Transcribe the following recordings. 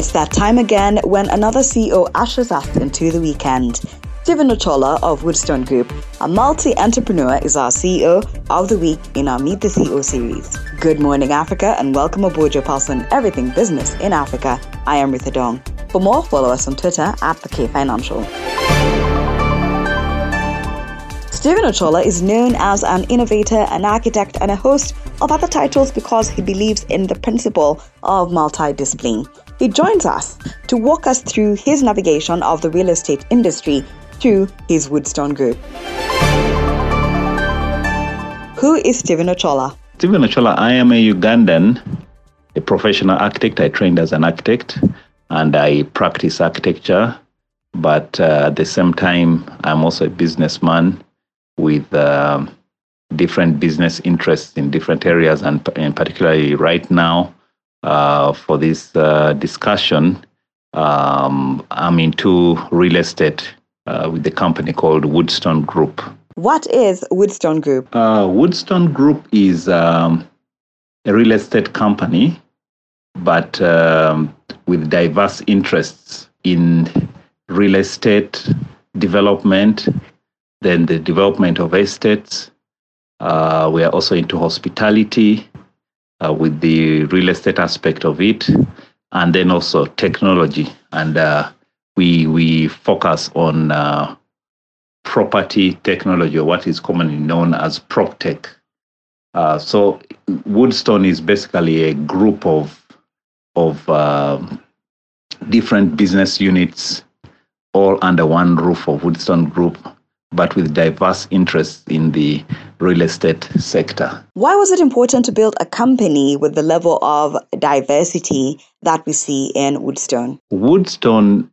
It's that time again when another CEO ushers us into the weekend. Stephen Ochola of Woodstone Group, a multi entrepreneur, is our CEO of the week in our Meet the CEO series. Good morning, Africa, and welcome aboard your pulse on everything business in Africa. I am Rutha Dong. For more, follow us on Twitter at the K Financial. Stephen Ochola is known as an innovator, an architect, and a host of other titles because he believes in the principle of multidiscipline. He joins us to walk us through his navigation of the real estate industry through his Woodstone Group. Who is Stephen Ochola? Stephen Ochola, I am a Ugandan, a professional architect. I trained as an architect and I practice architecture. But uh, at the same time, I'm also a businessman with uh, different business interests in different areas, and, and particularly right now uh, for this uh, discussion, um, I'm into real estate uh, with the company called Woodstone Group. What is Woodstone Group? Uh, Woodstone Group is um, a real estate company, but um, with diverse interests in real estate development, then the development of estates. Uh, we are also into hospitality uh, with the real estate aspect of it, and then also technology. And uh, we we focus on uh, property technology, or what is commonly known as prop tech. Uh, so Woodstone is basically a group of of um, different business units all under one roof of Woodstone Group but with diverse interests in the real estate sector. Why was it important to build a company with the level of diversity that we see in Woodstone? Woodstone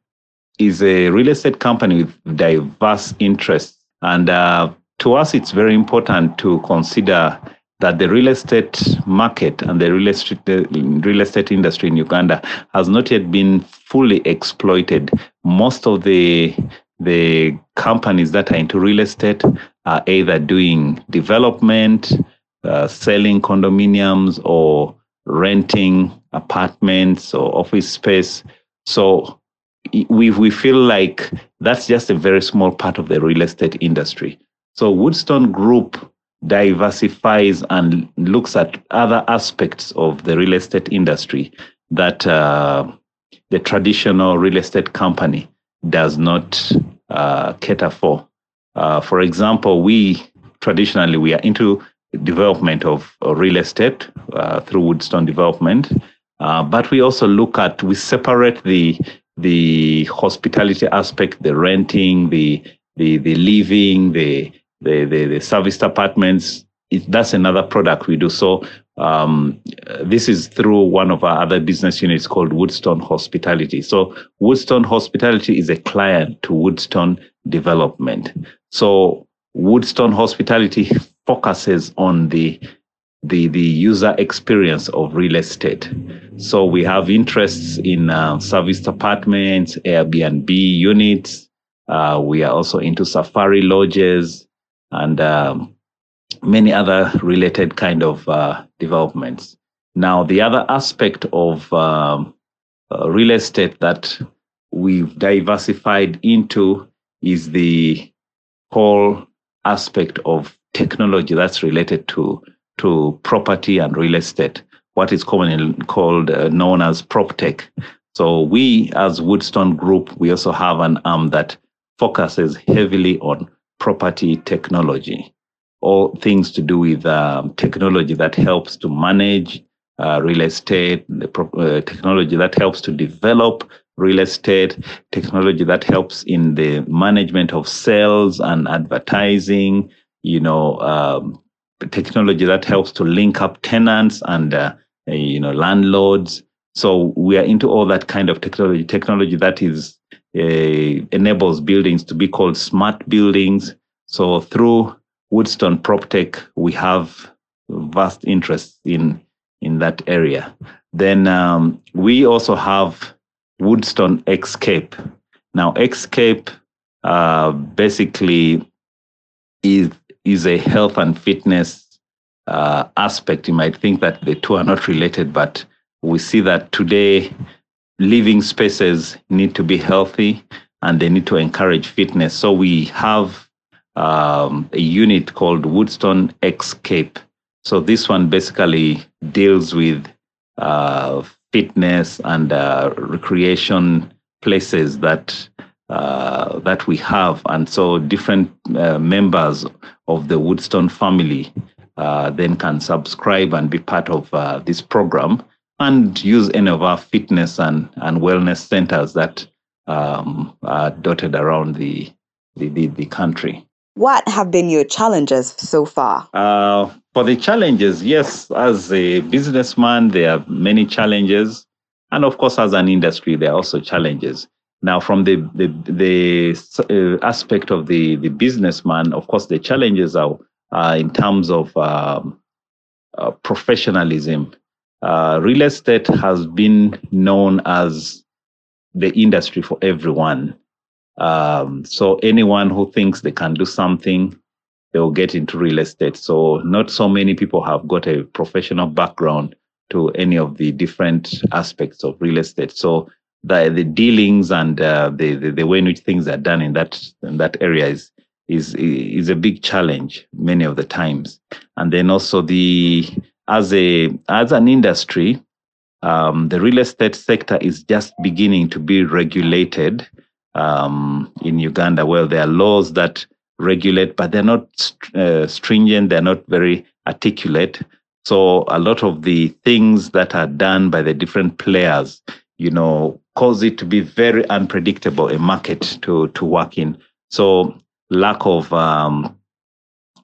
is a real estate company with diverse interests. And uh, to us, it's very important to consider that the real estate market and the real estate, the real estate industry in Uganda has not yet been fully exploited. Most of the the companies that are into real estate are either doing development, uh, selling condominiums, or renting apartments or office space. So we we feel like that's just a very small part of the real estate industry. So Woodstone Group diversifies and looks at other aspects of the real estate industry that uh, the traditional real estate company does not cater for. Uh, for example, we traditionally we are into development of uh, real estate uh, through Woodstone development, uh, but we also look at we separate the the hospitality aspect, the renting, the the the living, the the the, the serviced apartments. It, that's another product we do. So um, this is through one of our other business units called Woodstone Hospitality. So Woodstone Hospitality is a client to Woodstone Development. So Woodstone Hospitality focuses on the the the user experience of real estate. So we have interests in uh, serviced apartments, Airbnb units. Uh, we are also into safari lodges and um, many other related kind of uh, developments. Now, the other aspect of um, uh, real estate that we've diversified into is the whole aspect of technology that's related to to property and real estate, what is commonly called uh, known as prop tech. So we, as Woodstone Group, we also have an arm that focuses heavily on property technology all things to do with um, technology that helps to manage uh, real estate, the pro- uh, technology that helps to develop real estate, technology that helps in the management of sales and advertising, you know, um, technology that helps to link up tenants and, uh, you know, landlords. So we are into all that kind of technology, technology that is uh, enables buildings to be called smart buildings. So through Woodstone PropTech, we have vast interest in in that area. Then um, we also have Woodstone Xscape. Now, Xscape uh, basically is is a health and fitness uh, aspect. You might think that the two are not related, but we see that today living spaces need to be healthy and they need to encourage fitness. So we have um, a unit called Woodstone Xscape. So this one basically deals with uh, fitness and uh, recreation places that uh, that we have, and so different uh, members of the Woodstone family uh, then can subscribe and be part of uh, this program and use any of our fitness and, and wellness centers that um, are dotted around the, the, the, the, country. What have been your challenges so far? Uh, for the challenges, yes, as a businessman, there are many challenges. And of course, as an industry, there are also challenges. Now, from the the, the uh, aspect of the the businessman, of course, the challenges are uh, in terms of um, uh, professionalism. Uh, real estate has been known as the industry for everyone. Um, so anyone who thinks they can do something, they'll get into real estate. So not so many people have got a professional background to any of the different aspects of real estate. So the the dealings and uh, the, the, the way in which things are done in that in that area is is is a big challenge many of the times. And then also the as a as an industry, um, the real estate sector is just beginning to be regulated um, in Uganda. Well, there are laws that regulate, but they're not uh, stringent. They're not very articulate. So a lot of the things that are done by the different players, you know, cause it to be very unpredictable a market to to work in. So lack of um,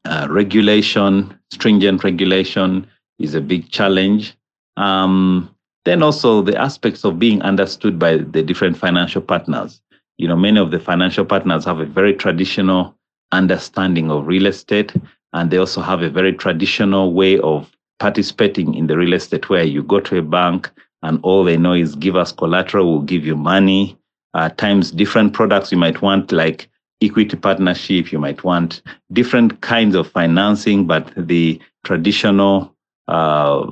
uh, regulation, stringent regulation is a big challenge. Um, then also the aspects of being understood by the different financial partners. You know, many of the financial partners have a very traditional understanding of real estate, and they also have a very traditional way of participating in the real estate where you go to a bank and all they know is give us collateral, we'll give you money. At times, different products you might want, like equity partnership, you might want different kinds of financing, but the traditional uh,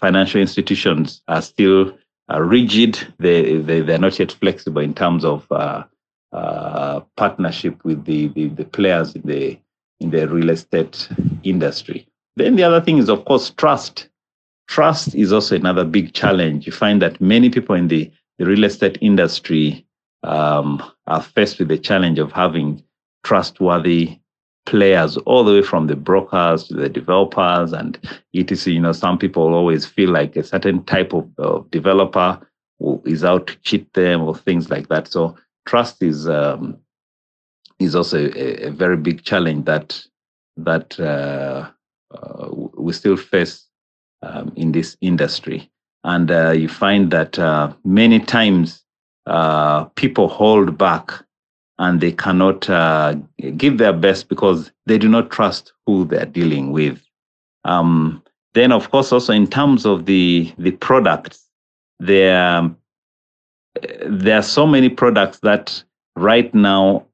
financial institutions are still uh, rigid. They, they, they're not yet flexible in terms of uh, uh partnership with the, the, the players in the, in the real estate industry. Then the other thing is, of course, trust. Trust is also another big challenge. You find that many people in the, the real estate industry um, are faced with the challenge of having trustworthy players all the way from the brokers to the developers and etc. You know, some people always feel like a certain type of, of developer is out to cheat them or things like that. So trust is um, is also a, a, very big challenge that that uh, uh, we still face um, in this industry. And uh, you find that uh, many times uh, people hold back and they cannot uh, give their best because they do not trust who they're dealing with. Um, then, of course, also in terms of the the products, there there are so many products that right now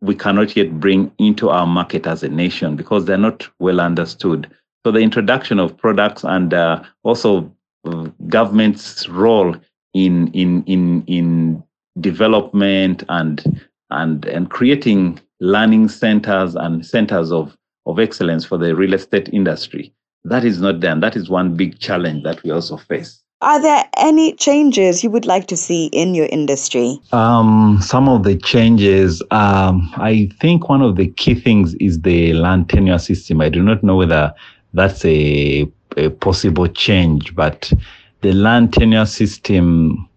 we cannot yet bring into our market as a nation because they're not well understood. So the introduction of products and uh, also uh, government's role in in in in development and and and creating learning centers and centers of of excellence for the real estate industry. That is not done. That is one big challenge that we also face. Are there any changes you would like to see in your industry? Um, some of the changes, um, I think one of the key things is the land tenure system. I do not know whether that's a, a possible change, but the land tenure system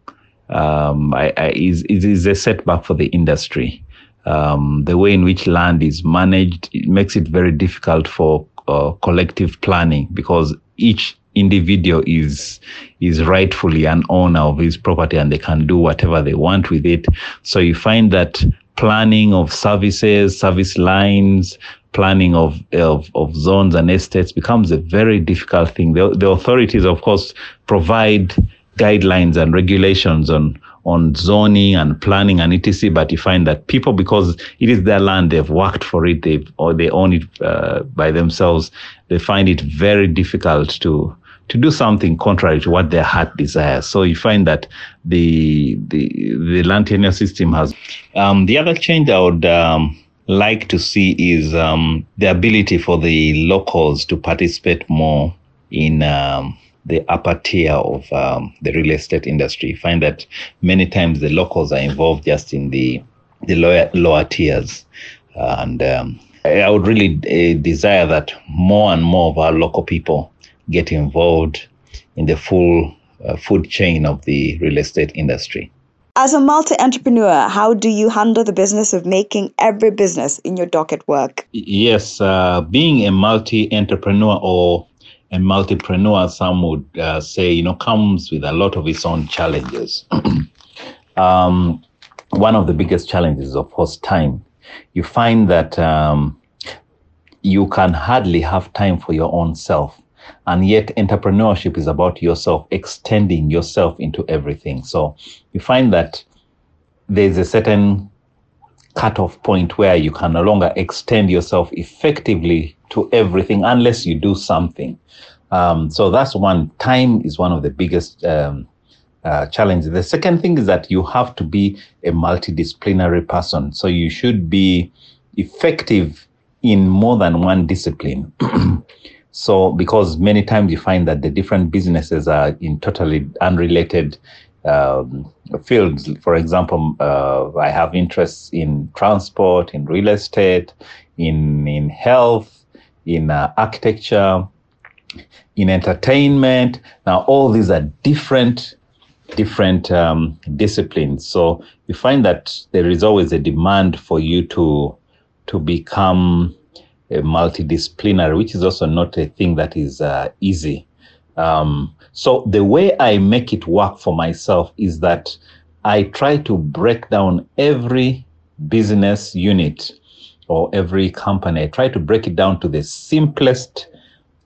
um, I, I, is, is a setback for the industry. Um, the way in which land is managed it makes it very difficult for uh, collective planning because each individual is is rightfully an owner of his property and they can do whatever they want with it. So you find that planning of services, service lines, planning of, of, of zones and estates becomes a very difficult thing. The, the authorities, of course, provide guidelines and regulations on on zoning and planning and etc. But you find that people, because it is their land, they've worked for it, they or they own it uh, by themselves, they find it very difficult to to do something contrary to what their heart desires. So you find that the the the land tenure system has. Um, the other change I would um, like to see is um, the ability for the locals to participate more in um, the upper tier of um, the real estate industry. You find that many times the locals are involved just in the the lower lower tiers, and um, I would really uh, desire that more and more of our local people get involved in the full uh, food chain of the real estate industry. As a multi entrepreneur, how do you handle the business of making every business in your docket work? Yes, uh, being a multi entrepreneur or a multipreneur, some would uh, say, you know, comes with a lot of its own challenges. um, one of the biggest challenges of course, time. You find that um, you can hardly have time for your own self. And yet, entrepreneurship is about yourself, extending yourself into everything. So you find that there's a certain cutoff point where you can no longer extend yourself effectively to everything unless you do something. Um, so that's one. Time is one of the biggest um, uh, challenges. The second thing is that you have to be a multidisciplinary person. So you should be effective in more than one discipline. so because many times you find that the different businesses are in totally unrelated um, fields. For example, uh, I have interests in transport, in real estate, in in health, in uh, architecture, in entertainment. Now, all these are different different um, disciplines. So you find that there is always a demand for you to to become a multidisciplinary, which is also not a thing that is uh, easy. Um, so the way I make it work for myself is that I try to break down every business unit or every company. I try to break it down to the simplest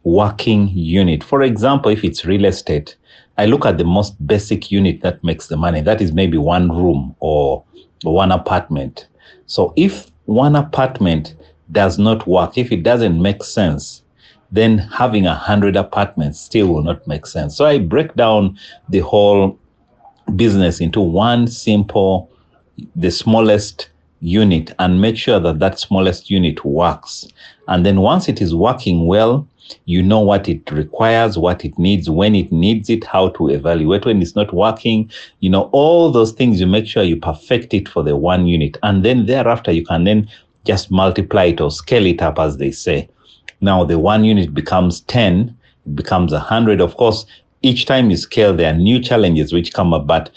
working unit. For example, if it's real estate, I look at the most basic unit that makes the money. That is maybe one room or one apartment. So if one apartment does not work, if it doesn't make sense, then having a hundred apartments still will not make sense. So I break down the whole business into one simple, the smallest unit and make sure that that smallest unit works. And then once it is working well, you know what it requires, what it needs, when it needs it, how to evaluate when it's not working. You know, all those things, you make sure you perfect it for the one unit. And then thereafter, you can then just multiply it or scale it up, as they say. Now, the one unit becomes 10, it becomes 100. Of course, each time you scale, there are new challenges which come up, but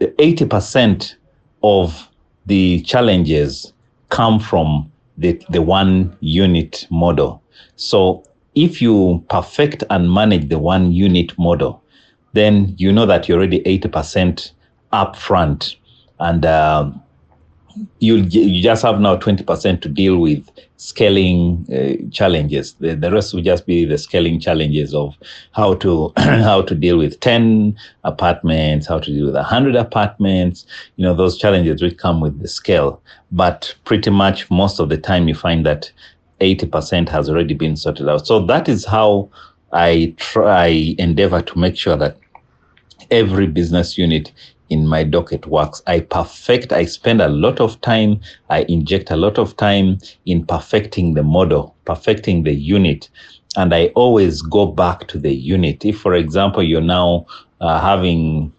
80% of the challenges come from the, the one unit model. So if you perfect and manage the one unit model, then you know that you're already 80% upfront. And uh, you you just have now 20% to deal with scaling uh, challenges. The, the rest will just be the scaling challenges of how to how to deal with 10 apartments, how to deal with 100 apartments, you know, those challenges which come with the scale. But pretty much most of the time you find that 80% has already been sorted out. So that is how I try endeavor to make sure that every business unit in my docket works. I perfect, I spend a lot of time, I inject a lot of time in perfecting the model, perfecting the unit. And I always go back to the unit. If, for example, you're now uh, having,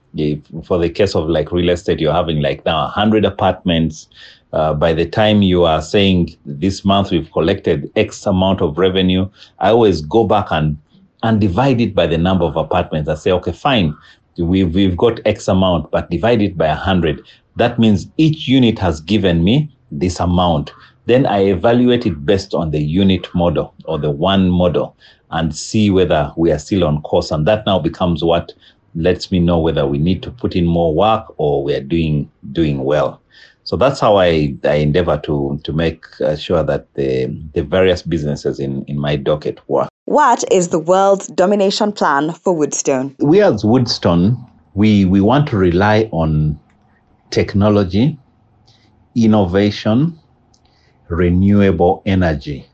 for the case of like real estate, you're having like now 100 apartments uh, by the time you are saying this month we've collected X amount of revenue, I always go back and and divide it by the number of apartments. I say, okay, fine, we've we've got X amount, but divide it by a hundred. That means each unit has given me this amount. Then I evaluate it based on the unit model or the one model and see whether we are still on course. And that now becomes what lets me know whether we need to put in more work or we are doing doing well. So that's how I, I endeavor to to make uh, sure that the the various businesses in, in my docket work. What is the world's domination plan for Woodstone? We as Woodstone, we we want to rely on technology, innovation, renewable energy.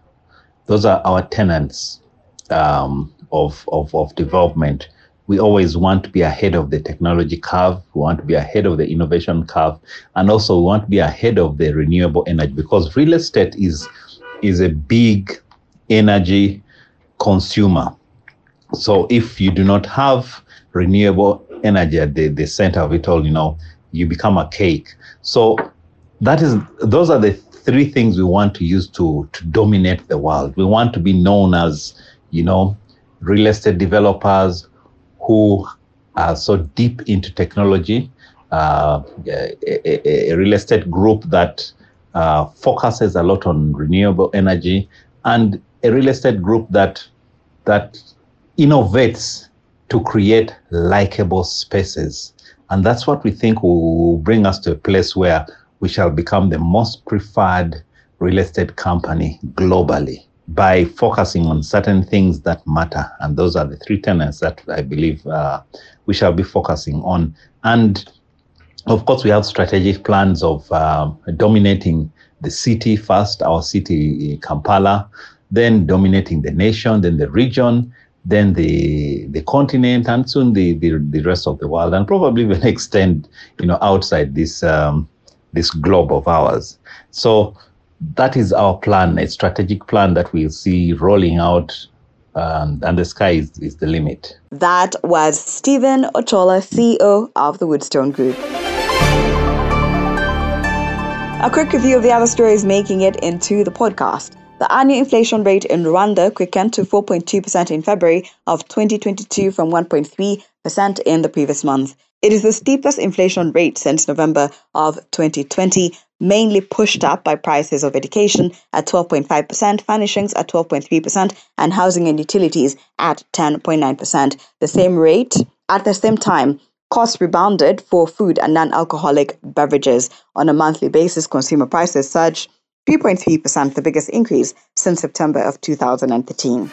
Those are our tenants um, of, of, of development, we always want to be ahead of the technology curve. We want to be ahead of the innovation curve. And also we want to be ahead of the renewable energy because real estate is, is a big energy consumer. So if you do not have renewable energy at the, the center of it all, you know, you become a cake. So that is those are the three things we want to use to to dominate the world. We want to be known as, you know, real estate developers who are so deep into technology, uh, a, a, a, real estate group that uh, focuses a lot on renewable energy, and a real estate group that that innovates to create likable spaces. And that's what we think will bring us to a place where we shall become the most preferred real estate company globally by focusing on certain things that matter. And those are the three tenets that I believe uh, we shall be focusing on. And of course, we have strategic plans of uh, dominating the city first, our city, Kampala, then dominating the nation, then the region, then the the continent, and soon the, the, the rest of the world, and probably will extend, you know, outside this um, this globe of ours. So that is our plan, a strategic plan that we'll see rolling out, um, and the sky is, is the limit. That was Stephen Ochola, CEO of the Woodstone Group. A quick review of the other stories making it into the podcast. The annual inflation rate in Rwanda quickened to 4.2% in February of 2022 from 1.3% in the previous month. It is the steepest inflation rate since November of 2020, mainly pushed up by prices of education at 12.5%, furnishings at 12.3%, and housing and utilities at 10.9%. The same rate at the same time Costs rebounded for food and non alcoholic beverages. On a monthly basis, consumer prices surged 3.3%, the biggest increase since September of 2013.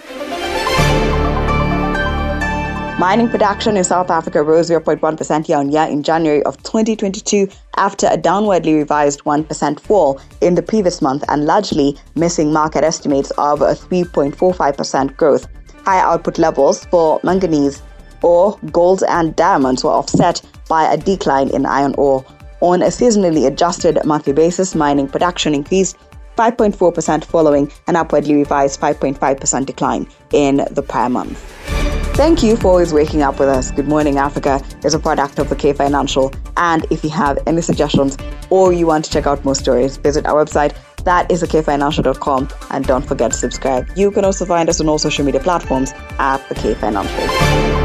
Mining production in South Africa rose 0.1% year on year in January of 2022 after a downwardly revised 1% fall in the previous month and largely missing market estimates of a 3.45% growth. High output levels for manganese ore, gold, and diamonds were offset by a decline in iron ore. On a seasonally adjusted monthly basis, mining production increased 5.4% following an upwardly revised 5.5% decline in the prior month. Thank you for always waking up with us. Good Morning Africa is a product of the K Financial. And if you have any suggestions or you want to check out more stories, visit our website. That is thekfinancial.com. And don't forget to subscribe. You can also find us on all social media platforms at the K Financial.